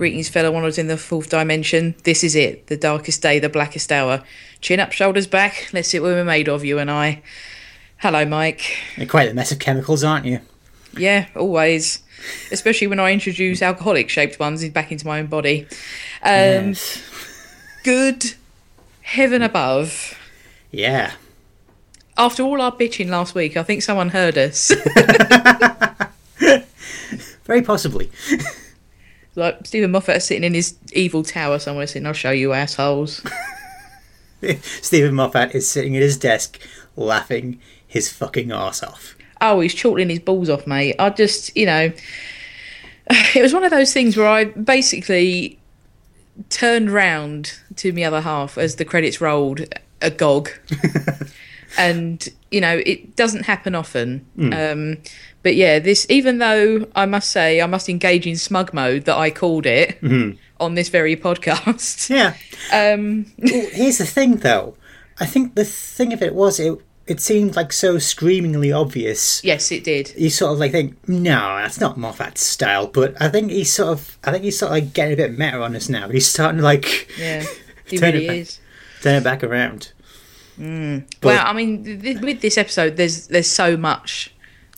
Greetings, fellow wanderers in the fourth dimension. This is it, the darkest day, the blackest hour. Chin up, shoulders back. Let's see what we're made of, you and I. Hello, Mike. You're quite a mess of chemicals, aren't you? Yeah, always. Especially when I introduce alcoholic shaped ones back into my own body. Um, Yes. Good heaven above. Yeah. After all our bitching last week, I think someone heard us. Very possibly. Like Steven Moffat sitting in his evil tower somewhere saying, I'll show you assholes. Steven Moffat is sitting at his desk laughing his fucking ass off. oh, he's chortling his balls off, mate. I just, you know, it was one of those things where I basically turned round to my other half as the credits rolled, agog. and, you know, it doesn't happen often. Um, but yeah, this, even though I must say, I must engage in smug mode that I called it on this very podcast. Yeah. Um, Well, here's the thing, though. I think the thing of it was it. It seemed like so screamingly obvious. yes, it did. You sort of like think, no, that's not Moffat's style. But I think he's sort of, I think he's sort of like getting a bit meta on us now. He's starting to like Yeah, he Turn it back. is. turn it back around. But- well, I mean, th- with this episode, there's there's so much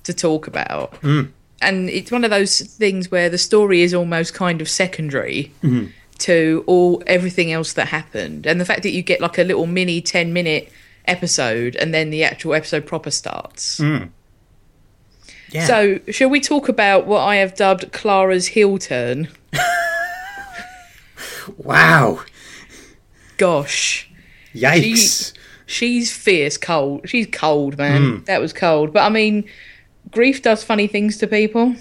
to talk about, mm. and it's one of those things where the story is almost kind of secondary mm-hmm. to all everything else that happened, and the fact that you get like a little mini ten minute episode, and then the actual episode proper starts. Mm. Yeah. So, shall we talk about what I have dubbed Clara's heel turn? wow. Gosh. Yikes. she's fierce cold she's cold man mm. that was cold but i mean grief does funny things to people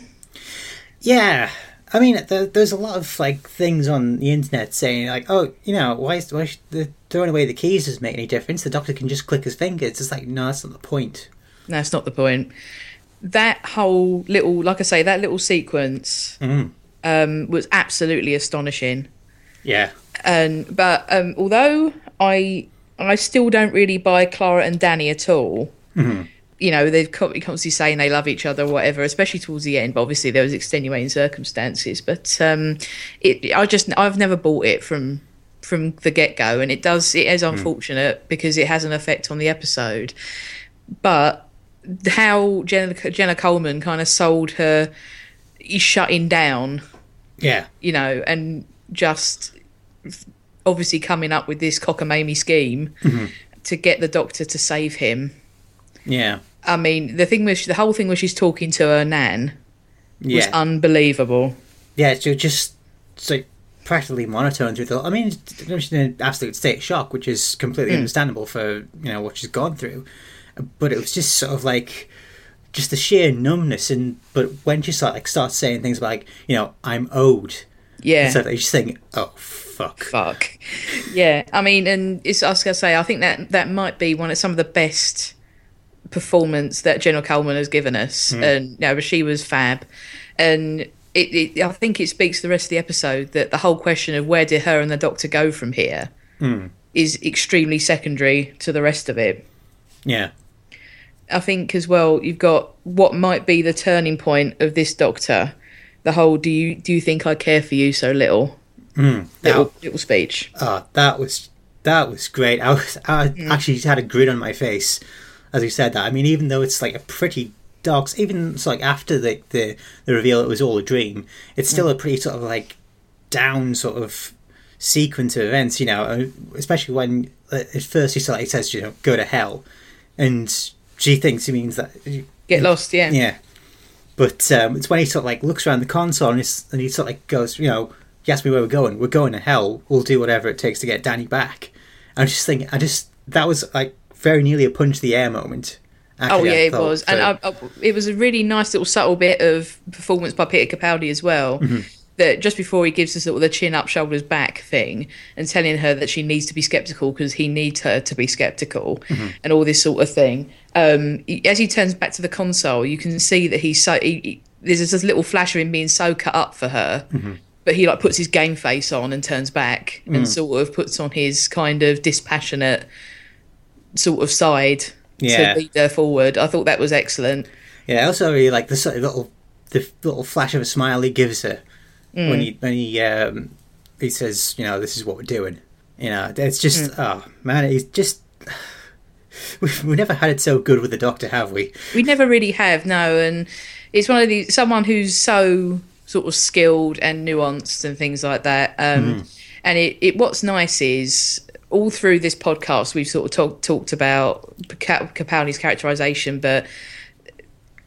Yeah, I mean, there, there's a lot of like things on the internet saying like, oh, you know, why is why should the throwing away the keys doesn't make any difference? The doctor can just click his fingers. It's like, no, that's not the point. No, that's not the point that whole little like i say that little sequence um, was absolutely astonishing Yeah, and but um, although i i still don't really buy clara and danny at all you know they've co- constantly saying they love each other or whatever especially towards the end but obviously there was extenuating circumstances. But um it i just i've never bought it from from the get-go and it does it is unfortunate because it has an effect on the episode. But how jenna, jenna coleman kind of sold her shutting down yeah, you know, and just obviously coming up with this cockamamie scheme to get the doctor to save him. yeah, I mean, the thing was, the whole thing where she's talking to her nan was yeah, unbelievable. yeah. So just it's like practically monotone through the. I mean, she's in an absolute state of shock, which is completely hmm. understandable for you know what she's gone through. But it was just sort of like just the sheer numbness, and but when she start like starts saying things like you know I'm owed. Yeah. So just think, oh fuck. Fuck. Yeah, I mean, and it's I was gonna say, I think that that might be one of some of the best performance that Jenna Coleman has given us, hmm. and you know, she was fab, and. It, it, I think it speaks to the rest of the episode that the whole question of where did her and the doctor go from here hmm. is extremely secondary to the rest of it. Yeah. I think as well you've got what might be the turning point of this doctor. The whole do you do you think I care for you so little? Hmm. Now, Little little speech. oh, that was that was great. I was I actually just had a grin on my face as we said that. I mean, even though it's like a pretty dark, even it's like after the the, the reveal it was all a dream, it's still a pretty sort of like down sort of sequence of events. You know, especially when uh, at first he sort of says, you know, go to hell, and she thinks he means that Get lost, yeah. Yeah. But um, it's when he sort of like looks around the console and, he's, and he sort of like goes, you know, he asked me where we're going. We're going to hell. We'll do whatever it takes to get Danny back. I just thinking, I just, that was like very nearly a punch the air moment. Oh yeah, it was, and I, I, it was a really nice little subtle bit of performance by Peter Capaldi as well. Mm-hmm. That just before he gives us sort of the chin up, shoulders back thing, and telling her that she needs to be skeptical because he needs her to be skeptical, mm-hmm. and all this sort of thing. Um, as he turns back to the console, you can see that he's so. He, he- there's this little flash of him being so cut up for her, mm-hmm. but he like puts his game face on and turns back and mm. sort of puts on his kind of dispassionate sort of side Yeah. to lead her forward. I thought that was excellent. Yeah, I also really like the sort of little, the little flash of a smile he gives her when he when he um, he says, you know, this is what we're doing. You know, it's just oh man, he's just. We've, we've never had it so good with the Doctor, have we? We never really have, no. And it's one of these someone who's so sort of skilled and nuanced and things like that. Um, And it, it what's nice is all through this podcast we've sort of talk, talked about Cap- Capaldi's characterization, but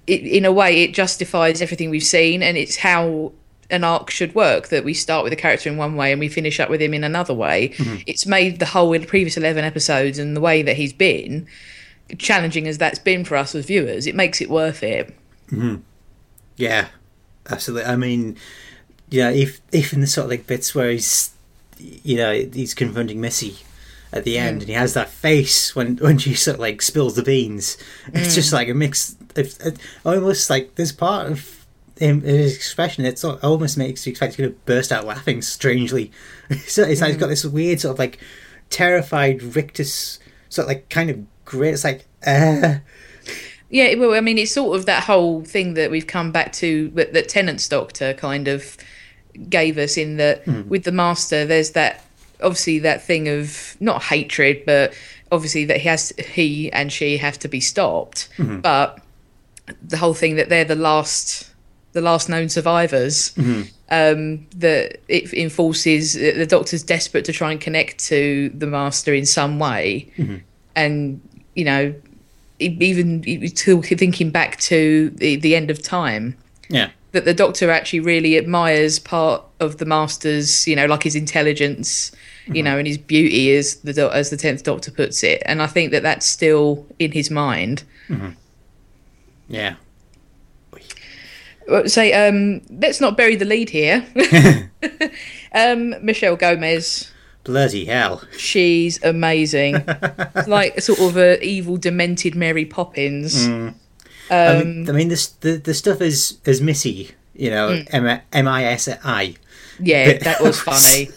it, in a way it justifies everything we've seen, and it's how an arc should work that we start with a character in one way and we finish up with him in another way. Mm-hmm. It's made the whole the previous 11 episodes and the way that he's been challenging as that's been for us as viewers, it makes it worth it. Mm-hmm. Yeah, absolutely. I mean, you know, if if in the sort of like bits where he's, you know, he's confronting Missy at the end, and he has that face when when she sort of like spills the beans, it's just mm. like a mix. Of, it, almost like this part of him his expression. It sort of almost makes you expect he's going to burst out laughing. Strangely, so it's like he's got mm. this weird sort of like terrified rictus sort of like kind of grit. It's like. Uh, Yeah, well, I mean, it's sort of that whole thing that we've come back to that, that Tennant's Doctor kind of gave us in that mm. with the Master, there's that obviously that thing of not hatred, but obviously that he has he and she have to be stopped. Mm-hmm. But the whole thing that they're the last the last known survivors. Mm-hmm. Um, that it enforces the Doctor's desperate to try and connect to the Master in some way, mm-hmm. and you know even thinking back to the, the end of time yeah. that the doctor actually really admires part of the master's you know like his intelligence you know and his beauty as the as the 10th doctor puts it. And i think that that's still in his mind. Yeah. Uh, say um let's not bury the lead here. Um michelle gomez. Bloody hell. she's amazing. Like a sort of a evil demented mary poppins. I mean, I mean, this the the stuff is is Missy, you know, M M I S I. yeah that was funny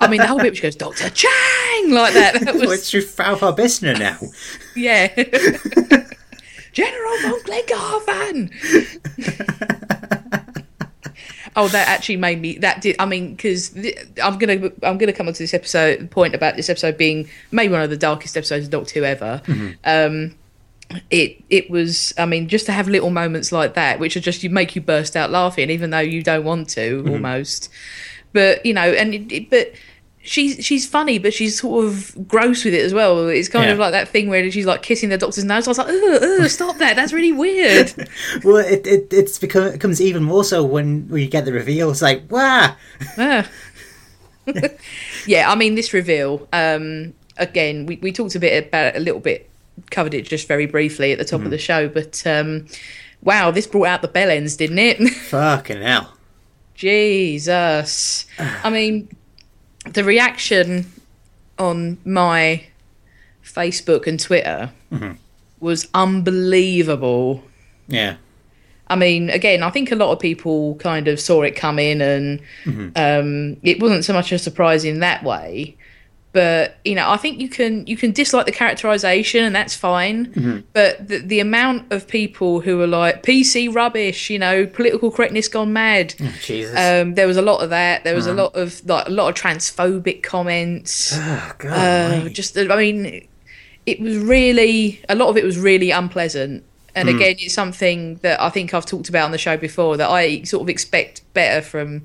i mean the whole bit she goes dr chang like that that was it's through Frau now. Yeah. General von Glengarvan. oh, that actually made me. That did. I mean, because I'm gonna I'm gonna come on to this episode point about this episode being maybe one of the darkest episodes of Doctor Who ever. Um, it it was. I mean, just to have little moments like that, which are just you make you burst out laughing, even though you don't want to, almost. But you know, and it, it, but she's she's funny, but she's sort of gross with it as well. It's kind of like that thing where she's like kissing the doctor's nose. I was like, ugh, ugh, stop that. That's really weird. Well, it, it it's become it becomes even more so when we get the reveal. It's like, wow, Ah. yeah, I mean this reveal. Um, again, we, we talked a bit about it a little bit, covered it just very briefly at the top of the show, but um, wow, this brought out the bell ends, didn't it? fucking hell. Jesus. I mean, the reaction on my Facebook and Twitter was unbelievable. Yeah, I mean, again, I think a lot of people kind of saw it coming, and um, it wasn't so much a surprise in that way. But you know, I think you can you can dislike the characterization, and that's fine. But the, the amount of people who are like PC rubbish, you know, political correctness gone mad. Jesus. Um, there was a lot of that. There was a lot of like a lot of transphobic comments. oh god. Uh, just, I mean, it was really a lot of it was really unpleasant. And again, it's something that I think I've talked about on the show before that I sort of expect better from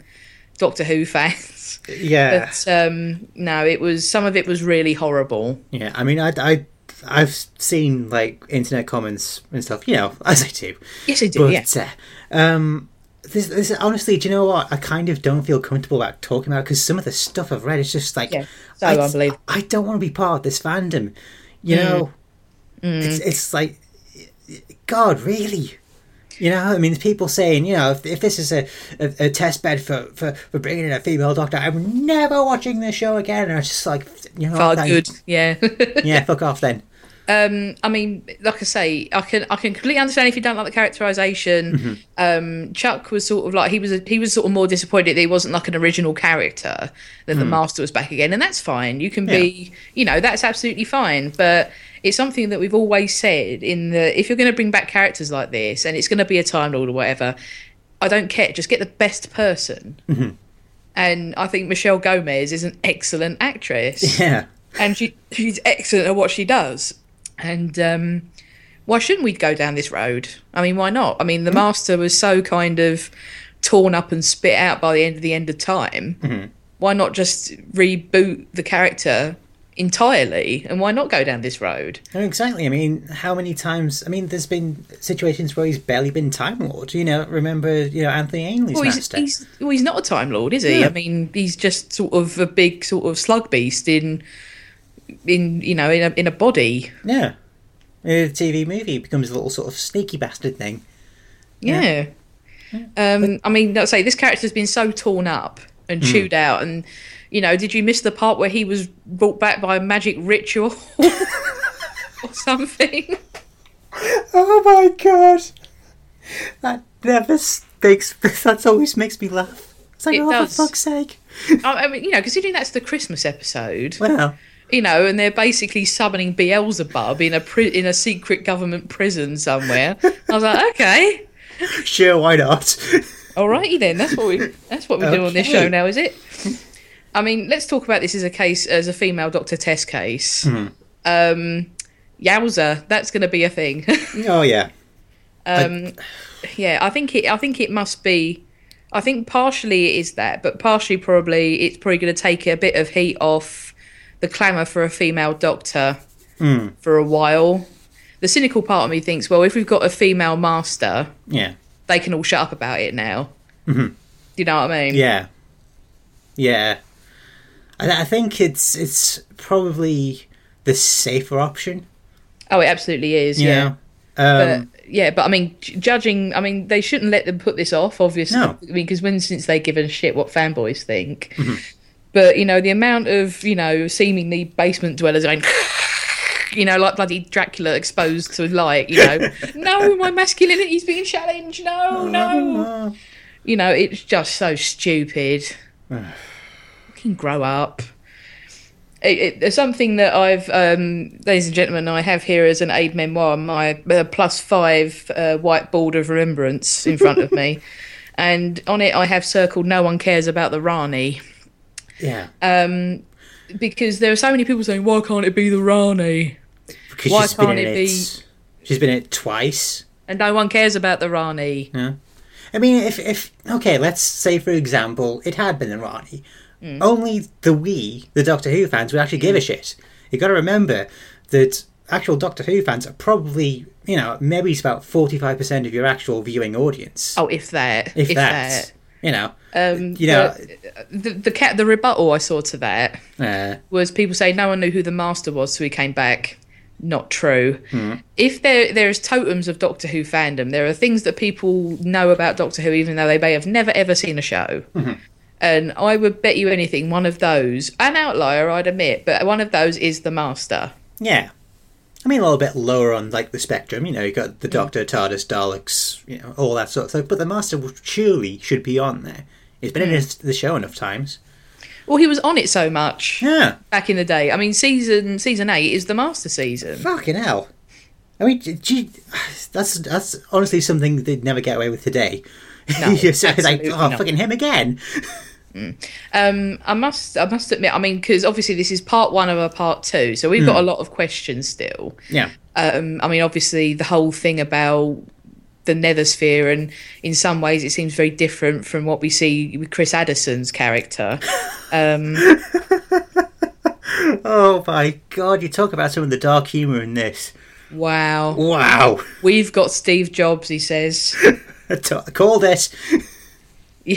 Doctor Who fans. Yeah, but um, no, it was some of it was really horrible. yeah. I mean, I, I, I've seen like internet comments and stuff. You know, as I do. Yes, I do. But yeah, uh, um, this, this honestly, do you know what? I kind of don't feel comfortable about talking about because some of the stuff I've read is just like, Yeah, so I, unbelievable. I don't want to be part of this fandom. You know, it's it's like, God, really. You know, I mean, people saying, you know, if, if this is a, a, a test bed for, for, for bringing in a female doctor, I'm never watching this show again. And I was just like, you know, far good. Yeah. Yeah, fuck off then. Um, I mean, like I say, I can I can completely understand if you don't like the characterization. Um, Chuck was sort of like he was a, he was sort of more disappointed that he wasn't like an original character that the Master was back again, and that's fine. You can be, you know, that's absolutely fine. But it's something that we've always said in the if you're going to bring back characters like this, and it's going to be a Time Lord or whatever. I don't care. Just get the best person. Mm-hmm. And I think Michelle Gomez is an excellent actress. Yeah. and she she's excellent at what she does. And um, why shouldn't we go down this road? I mean, why not? I mean, the mm-hmm. master was so kind of torn up and spit out by the end of the end of time. Mm-hmm. Why not just reboot the character entirely? And why not go down this road? No, exactly. I mean, how many times? I mean, there's been situations where he's barely been Time Lord. You know, remember, you know, Anthony Ainley's Well, he's, master. he's well, he's not a Time Lord, is he? Yeah. I mean, he's just sort of a big sort of slug beast in, in you know, in a in a body. Yeah. In a TV movie, it becomes a little sort of sneaky bastard thing. Yeah. Um, I mean, let's say this character's been so torn up and hmm. chewed out, and you know, did you miss the part where he was brought back by a magic ritual or something? Oh my god! That never s- makes. That always makes me laugh. It's like, It oh, does. for fuck's sake. I I mean, you know, considering that's the Christmas episode, Well, you know, and they're basically summoning Beelzebub in a pri- in a secret government prison somewhere. I was like, okay, sure, why not? Alrighty then. That's what we that's what we do on this show now, is it? I mean, let's talk about this as a case as a female Doctor Test case. Um, yowza, that's going to be a thing. oh, yeah. um yeah, I think it. I think it must be. I think partially it is that, but partially probably it's probably going to take a bit of heat off the clamour for a female doctor for a while. The cynical part of me thinks, well, if we've got a female master, Yeah. They can all shut up about it now. Mm-hmm. You know what I mean? Yeah. Yeah. I, I think it's it's probably the safer option. Oh, it absolutely is. You yeah. Um, but yeah, but I mean, judging, I mean, they shouldn't let them put this off, obviously. No. I mean, because when since they give a shit what fanboys think. But you know, the amount of you know seemingly basement dwellers going, you know, like bloody Dracula exposed to light. You know, no, my masculinity's being challenged. No, no. You know, it's just so stupid. Fucking grow up. It, it, there's something that I've, um, ladies and gentlemen, I have here as an aid memoir, my uh, plus five uh, white board of remembrance in front of me. And on it, I have circled no one cares about the Rani. yeah. Um, because there are so many people saying, why can't it be the Rani? Because why she's been can't in it be- She's been in it twice. And no one cares about the Rani. I mean, if if okay, let's say for example, it had been the Rani. Mm. Only the we, the Doctor Who fans, would actually give a shit. You got to remember that actual Doctor Who fans are probably, you know, maybe it's about forty five percent of your actual viewing audience. Oh, if that. if, If, that, that. you know, Um, you know, but the, the, cat, the rebuttal I saw to that uh, was people saying no one knew who the master was, so he came back. Not true. If there there is totems of Doctor Who fandom, there are things that people know about Doctor Who, even though they may have never ever seen a show. And I would bet you anything, one of those, an outlier, I'd admit, but one of those is the master. yeah. I mean, a little bit lower on like the spectrum. You know, you got the Mm. Doctor, TARDIS, Daleks, you know, all that sort of stuff. But the Master surely should be on there. He's been Mm. in the show enough times. Well, he was on it so much Yeah. back in the day. I mean, season season eight is the master season. Fucking hell. I mean, that's that's honestly something they'd never get away with today. No, You're so- like, oh, not. fucking him again. Um, I must, I must admit, I mean, because obviously this is part one of a part two, so we've got a lot of questions still. Yeah. Um, I mean, obviously the whole thing about the Nethersphere, and in some ways it seems very different from what we see with Chris Addison's character. Um, Oh my god, you talk about some of the dark humour in this. wow, Wow. we've got Steve Jobs, he says. call this.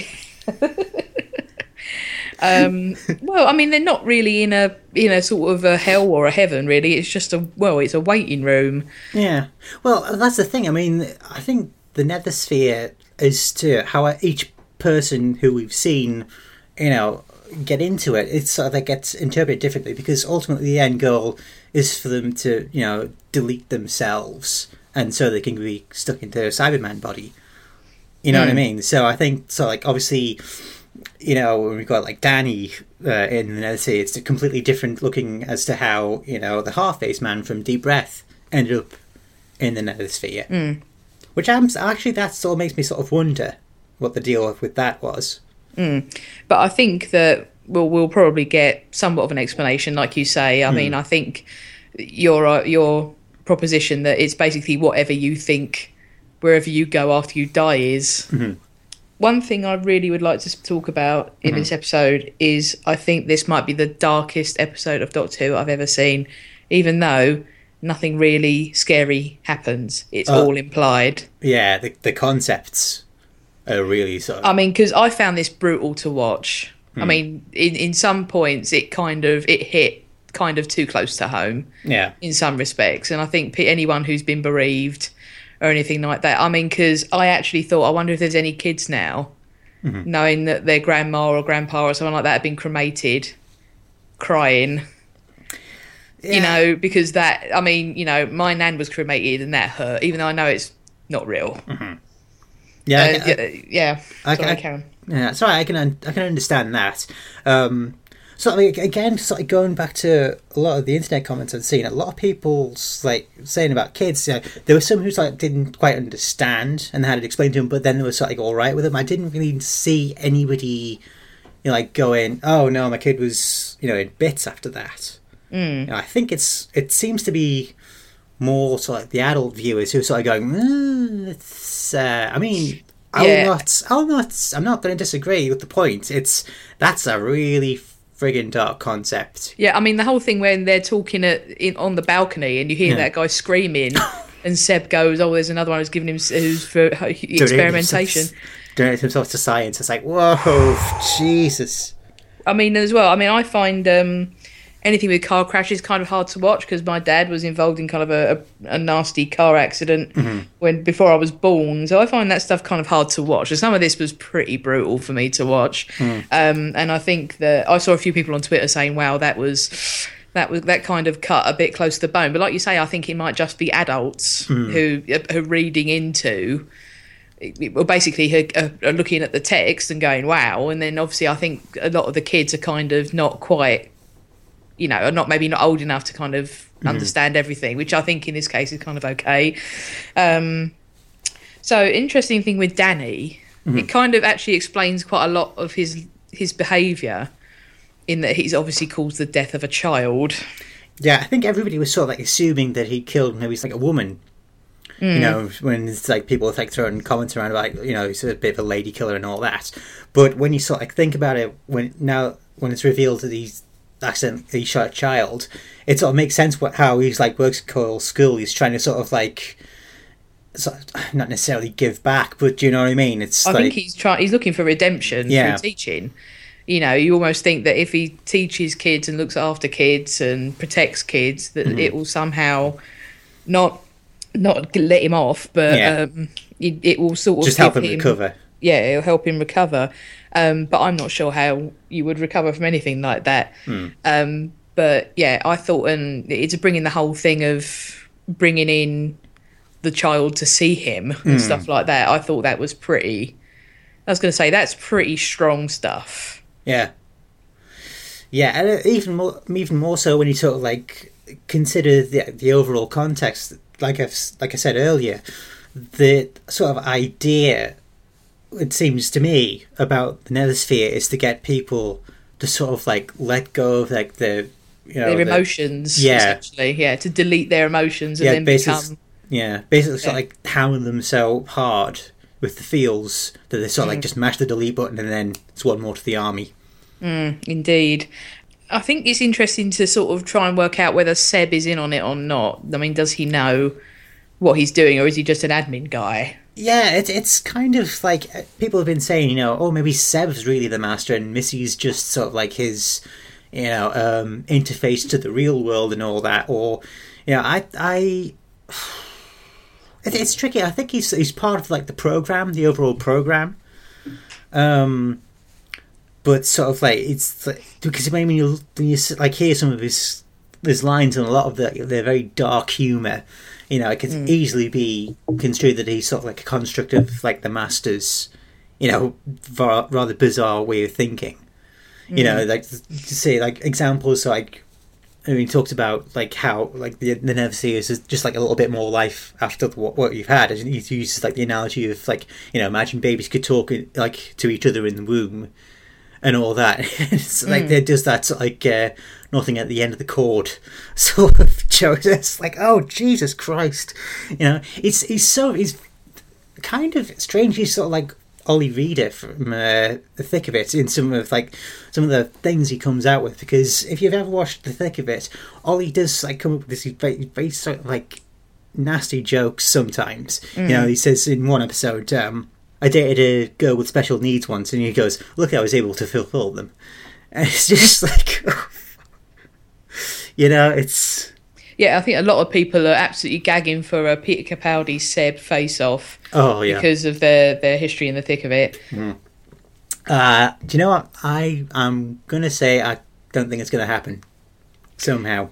Um, well, I mean, they're not really in a in a sort of a hell or a heaven, really. It's just a well, it's a waiting room. Yeah. Well, that's the thing. I mean, I think the nether sphere is to how each person who we've seen, you know, get into it. It's sort of like gets interpreted differently because ultimately the end goal is for them to, you know, delete themselves and so they can be stuck into a Cyberman body. You know what I mean? So I think so. Like obviously, you know, when we've got like Danny uh, in the Nethersphere, it's a completely different looking as to how you know the half-faced man from Deep Breath ended up in the nether Nethersphere. Which I'm actually that sort of makes me sort of wonder what the deal with that was. But I think that we'll we'll probably get somewhat of an explanation, like you say. I mean, I think your uh, your proposition that it's basically whatever you think wherever you go after you die is. One thing I really would like to talk about in this episode is I think this might be the darkest episode of Doctor Who I've ever seen, even though nothing really scary happens. It's Uh, all implied. Yeah, the the concepts are really sort of I mean, because I found this brutal to watch. I mean, in in some points, it kind of it hit kind of too close to home yeah. in some respects, and I think anyone who's been bereaved or anything like that. I mean, because I actually thought, I wonder if there's any kids now, knowing that their grandma or grandpa or someone like that had been cremated, crying. You know, because that, I mean, you know, my nan was cremated and that hurt, even though I know it's not real. Yeah, I Uh, I- yeah, yeah. I- Sorry, I- Karen. Yeah, sorry, I can I can understand that. Um, so I mean, again, sort of going back to a lot of the internet comments I've seen, a lot of people like saying about kids. You know, there was some who like didn't quite understand and had it explained to them, but then they were sort of like, all right with them. I didn't really see anybody, you know, like going, "Oh no, my kid was you know in bits after that." Mm. You know, I think it's it seems to be more sort of like the adult viewers who are sort of going, mm, it's, uh, I mean, I'll Yeah. not, I'll not, I'm not going to disagree with the point. It's that's a really friggin' dark concept. Yeah, I mean the whole thing when they're talking at, in, on the balcony and you hear Yeah. that guy screaming, and Seb goes, "Oh, there's another one who's giving him who's for experimentation." Donate himself to science. It's like, whoa, Jesus. I mean, as well. I mean, I find um, anything with car crashes kind of hard to watch because my dad was involved in kind of a, a, a nasty car accident mm-hmm. when before I was born. So I find that stuff kind of hard to watch. And some of this was pretty brutal for me to watch. Mm. Um, and I think that I saw a few people on Twitter saying, "Wow, that was." That was that kind of cut a bit close to the bone, but like you say, I think it might just be adults mm. uh, who are reading into well, basically are looking at the text and going, "Wow!" And then obviously, I think a lot of the kids are kind of not quite, you know, are not maybe not old enough to kind of mm-hmm. understand everything, which I think in this case is kind of okay. Um, so interesting thing with Danny, mm-hmm. it kind of actually explains quite a lot of his his behaviour. In that he's obviously caused the death of a child. Yeah, I think everybody was sort of like assuming that he killed maybe like a woman. You mm. know, when it's like people like throwing comments around about you know he's a bit of a lady killer and all that. But when you sort of like think about it, when now when it's revealed that he's accidentally he shot a child, it sort of makes sense what how he's like works at School. He's trying to sort of like. Sort of, not necessarily give back, but do you know what I mean? It's I like think he's trying. He's looking for redemption Yeah. through teaching. You know, you almost think that if he teaches kids and looks after kids and protects kids, that Mm-hmm. it will somehow not not let him off, but Yeah. um, it, it will sort of just help give him recover. Yeah, it'll help him recover. Um, but I'm not sure how you would recover from anything like that. Hmm. Um, but yeah, I thought, and it's bringing the whole thing of bringing in the child to see him Hmm. and stuff like that. I thought that was pretty. I was going to say that's pretty strong stuff. Yeah. Yeah, and even more, even more so when you sort of like consider the the overall context. Like I've like I said earlier, the sort of idea it seems to me about the Nethersphere is to get people to sort of like let go of like the you know their the- emotions, yeah. essentially, yeah, to delete their emotions and Yeah, then basically- become. yeah basically sort of like hammer them so hard with the feels that they sort of like mm. just mash the delete button and then it's one more to the army. Mm, indeed. I think it's interesting to sort of try and work out whether Seb is in on it or not. I mean, does he know what he's doing, or is he just an admin guy? Yeah, it's it's kind of like uh, people have been saying, you know, oh maybe Seb's really the master and Missy's just sort of like his, you know, um, interface to the real world and all that. Or, you know, I I. It's tricky. I think he's he's part of like the program, the overall program. Um, but sort of like it's like, because when you when you s- like hear some of his his lines and a lot of the their very dark humor, you know, it can mm. easily be construed that he's sort of like a construct of like the master's, you know, va- rather bizarre way of thinking. You know, mm. like to say like examples like I mean, he talks about like how like the the see is just like a little bit more life after what, what you've had. And he uses like the analogy of like you know, imagine babies could talk like to each other in the womb, and all that. it's like mm. there does that like uh, nothing at the end of the cord sort of joke. It's like oh Jesus Christ, you know, it's he's so he's kind of strangely sort of like Ollie Reeder from uh, The Thick of It in some of like some of the things he comes out with. Because if you've ever watched The Thick of It, Ollie does like come up with this very, very sort of like nasty jokes sometimes. Mm. You know, he says in one episode, um, "I dated a girl with special needs once," and he goes, "Look, I was able to fulfill them." And it's just like, you know, it's yeah, I think a lot of people are absolutely gagging for a Peter Capaldi Seb face off. Oh yeah, because of their their history in the thick of it. Mm. Uh, do you know what? I am gonna say I don't think it's gonna happen somehow.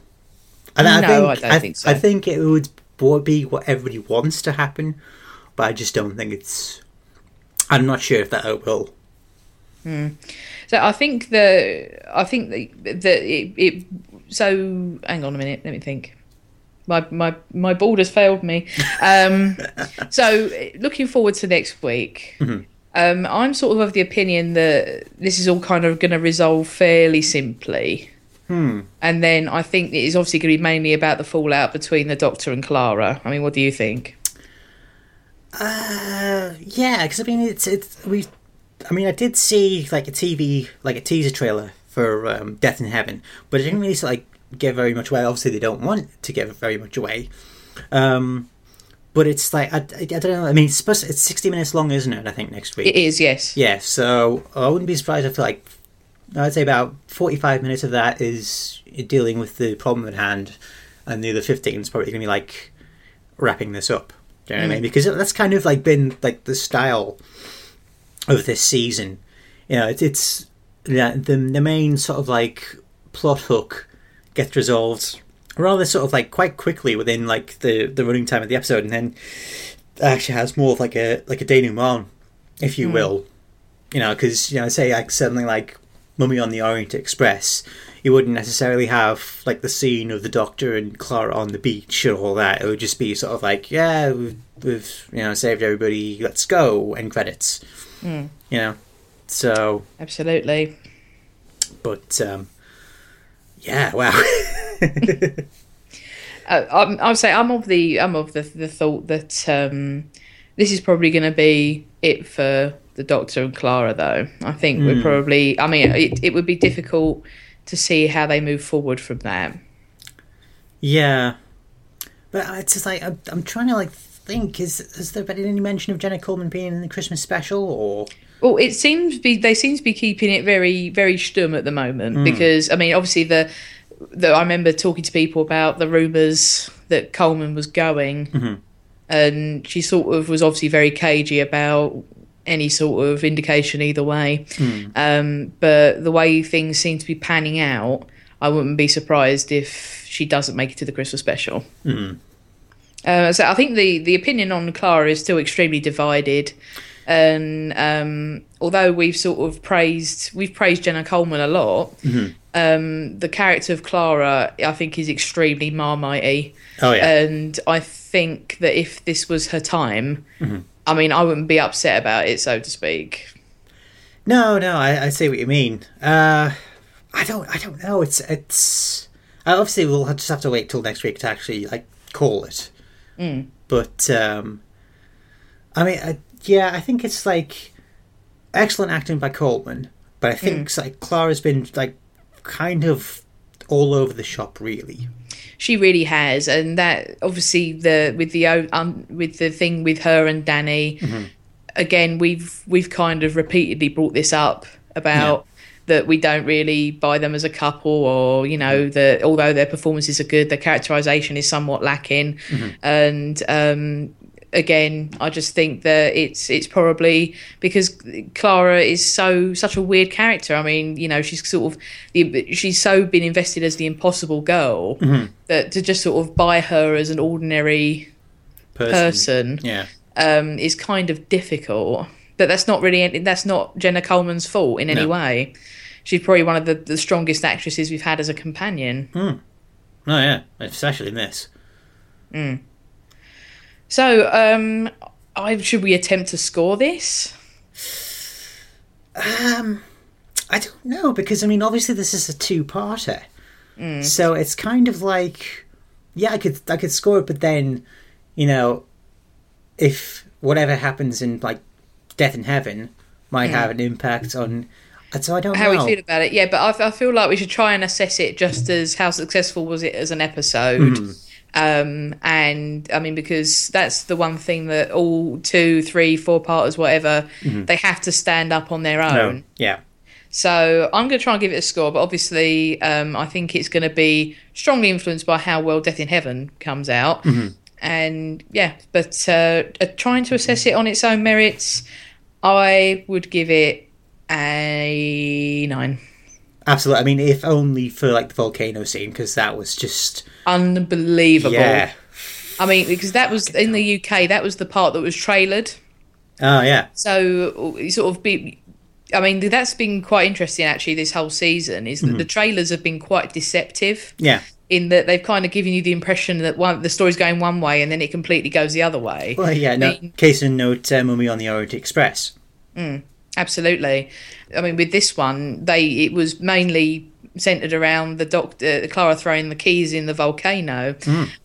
And I think, I don't I, think so. I think it would be what everybody wants to happen, but I just don't think it's. I'm not sure if that will. Mm. So I think the I think that it, it so hang on a minute, let me think. My my my board has failed me. Um, so looking forward to next week. Mm-hmm. Um, I'm sort of of the opinion that this is all kind of going to resolve fairly simply. Hmm. And then I think it is obviously going to be mainly about the fallout between the Doctor and Clara. I mean, what do you think? Uh, yeah, because I mean, it's it's we. I mean, I did see like a TV, like a teaser trailer for um, Death in Heaven, but it didn't really like give very much away. Obviously, they don't want to give very much away. Um, but it's like I, I, I, don't know. I mean, it's supposed to, it's sixty minutes long, isn't it? I think next week it is. Yes. Yeah. So I wouldn't be surprised if like I'd say about forty-five minutes of that is dealing with the problem at hand, and the other fifteen is probably going to be like wrapping this up. Do you know mm. what I mean? Mm. Because that's kind of like been like the style of this season. You know, it, it's yeah, the the main sort of like plot hook gets resolved rather sort of like quite quickly within like the the running time of the episode, and then actually has more of like a like a denouement, if you mm. will. You know, because you know, say like something like Mummy on the Orient Express, you wouldn't necessarily have like the scene of the Doctor and Clara on the beach and all that. It would just be sort of like, yeah, we've, we've you know saved everybody, let's go, and credits. Mm. You know, so absolutely. But um, yeah, wow. uh, I would say I'm of the I'm of the the thought that um, this is probably going to be it for the Doctor and Clara, though. I think mm. we're hmm. probably. I mean, it it would be difficult to see how they move forward from there. Yeah, but it's just like I'm, I'm trying to like think. Is has there been any mention of Jenna Coleman being in the Christmas special or? Well, it seems be they seem to be keeping it very very stum at the moment mm. because I mean obviously the the I remember talking to people about the rumours that Coleman was going, mm-hmm. and she sort of was obviously very cagey about any sort of indication either way. Mm. Um, but the way things seem to be panning out, I wouldn't be surprised if she doesn't make it to the Christmas special. Mm. Uh, so I think the the opinion on Clara is still extremely divided and um, although we've sort of praised we've praised Jenna Coleman a lot, mm-hmm. um, the character of Clara I think is extremely marmitey. Oh yeah, and I think that if this was her time, mm-hmm. I mean I wouldn't be upset about it, so to speak. No, no, I, I see what you mean. Uh, I don't, I don't know. It's it's obviously we'll just have to wait till next week to actually like call it. Mm. But um, I mean, I, yeah, I think it's like excellent acting by Coleman, but I think mm. like Clara's been like kind of all over the shop, really. She really has, and that obviously the with the um, with the thing with her and Danny. Mm-hmm. Again, we've we've kind of repeatedly brought this up about. Yeah that we don't really buy them as a couple or you know mm. that although their performances are good their characterization is somewhat lacking mm-hmm. and um, again, I just think that it's it's probably because Clara is so such a weird character. I mean, you know, she's sort of the, she's so been invested as the impossible girl mm-hmm. that to just sort of buy her as an ordinary person, person yeah, um, is kind of difficult. But that's not really that's not Jenna Coleman's fault in any no. way. She's probably one of the, the strongest actresses we've had as a companion. Mm. Oh yeah, especially in this. So, um, I should we attempt to score this? Um, I don't know because I mean, obviously this is a two-parter, so it's kind of like, yeah, I could I could score it, but then, you know, if whatever happens in like Death in Heaven might have an impact on. So I don't How know. we feel about it? Yeah, but I, I feel like we should try and assess it just as how successful was it as an episode. Um, and I mean, because that's the one thing that all two, three, four parters, whatever, they have to stand up on their own. No. Yeah. So I'm going to try and give it a score, but obviously, um, I think it's going to be strongly influenced by how well Death in Heaven comes out. And yeah, but uh, uh, trying to assess it on its own merits, I would give it a nine. Absolutely. I mean, if only for like the volcano scene, because that was just Unbelievable. yeah. I mean, because that was in the UK, that was the part that was trailered. Oh yeah. So sort of be. I mean, that's been quite interesting actually. This whole season is that the trailers have been quite deceptive. Yeah. in that they've kind of given you the impression that one the story's going one way and then it completely goes the other way. Well, yeah. No. mean- Case in note, uh, Mummy on the Orient Express. Absolutely. I mean, with this one, they it was mainly centered around the doctor Clara throwing the keys in the volcano,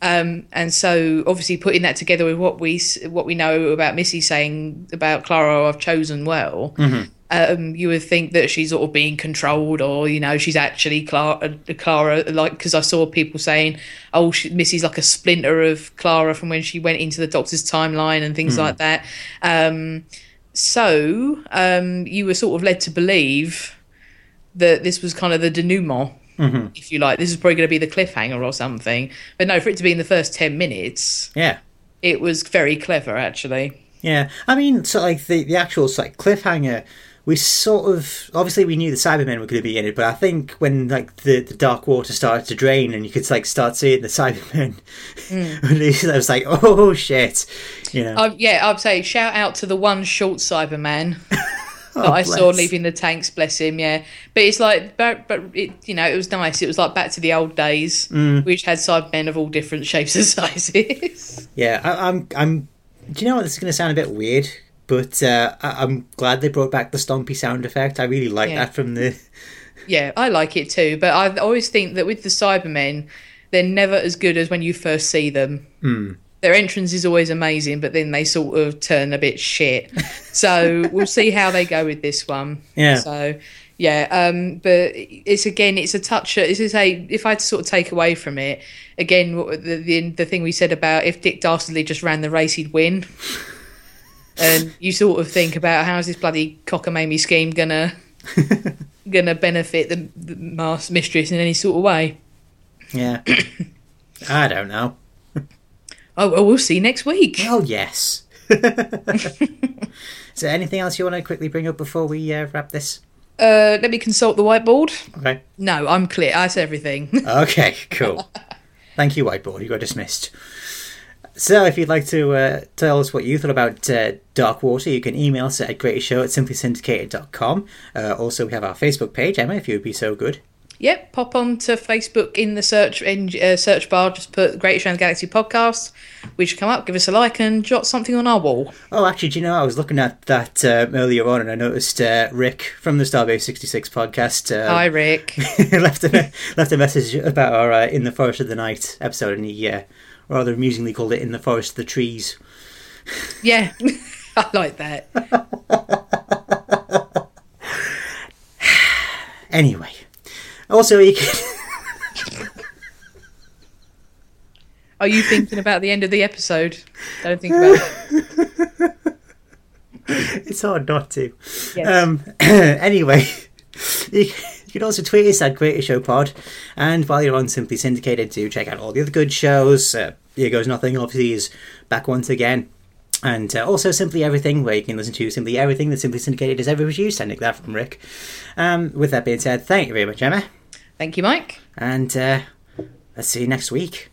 um, and so obviously putting that together with what we what we know about Missy saying about Clara, I've chosen well. Um, you would think that she's sort of being controlled, or you know, she's actually Clara. Clara, like because I saw people saying, "Oh, she, Missy's like a splinter of Clara from when she went into the Doctor's timeline and things like that." Um, so um, you were sort of led to believe that this was kind of the denouement, if you like. This is probably going to be the cliffhanger or something. But no, for it to be in the first 10 minutes, Yeah. it was very clever, actually. Yeah, I mean, so like the the actual like cliffhanger, we sort of obviously we knew the Cybermen were going to be in it, but I think when like the, the dark water started to drain and you could like start seeing the Cybermen, hmm. I was like, oh shit, you know. Yeah, I'd say shout out to the one short Cyberman that oh, I saw leaving the tanks, bless him, yeah. But it's like, but, but it, you know, it was nice. It was like back to the old days, mm. which had Cybermen of all different shapes and sizes. Yeah, I, I'm I'm. Do you know what? This is going to sound a bit weird, but uh, I, I'm glad they brought back the stompy sound effect. I really like Yeah. that from the. Yeah, I like it too. But I always think that with the Cybermen, they're never as good as when you first see them. Their entrance is always amazing, but then they sort of turn a bit shit. So we'll see how they go with this one. Yeah. So yeah, um, but it's again, it's a touch. This is a if I had to sort of take away from it again, the the, the thing we said about if Dick Dastardly just ran the race, he'd win. And you sort of think about how's this bloody cockamamie scheme gonna gonna benefit the, the mass mistress in any sort of way. Yeah. I don't know. Oh, well, we'll see next week. Oh yes. Is there anything else you want to quickly bring up before we uh, wrap this? Uh, let me consult the whiteboard. Okay. No, I'm clear. That's everything. Okay, cool. Thank you, whiteboard. You got dismissed. So, if you'd like to uh, tell us what you thought about uh, Dark Water, you can email us at greatestshow at simplysyndicated.com. Uh, also, we have our Facebook page, Emma, if you would be so good. Yep, pop on to Facebook in the search in, uh, search bar. Just put Greatest Show in the Galaxy Podcast. We should come up, give us a like, and jot something on our wall. Oh, actually, do you know, I was looking at that uh, earlier on and I noticed uh, Rick from the Starbase 66 podcast uh, Hi, Rick. left, a, left a message about our uh, In the Forest of the Night episode, and he uh, rather amusingly called it In the Forest of the Trees. yeah, I like that. Anyway, also, you can. Are you thinking about the end of the episode? Don't think about it. it's hard not to. Yes. Um, anyway, you, can also tweet us at Greater Show Pod, and while you're on Simply Syndicated, do check out all the other good shows. Uh, Here Goes Nothing, obviously, is back once again. And uh, also Simply Everything, where you can listen to Simply Everything that Simply Syndicated has ever produced. I that from Rick. Um, with that being said, thank you very much, Emma. Thank you, Mike. And uh, let's see you next week.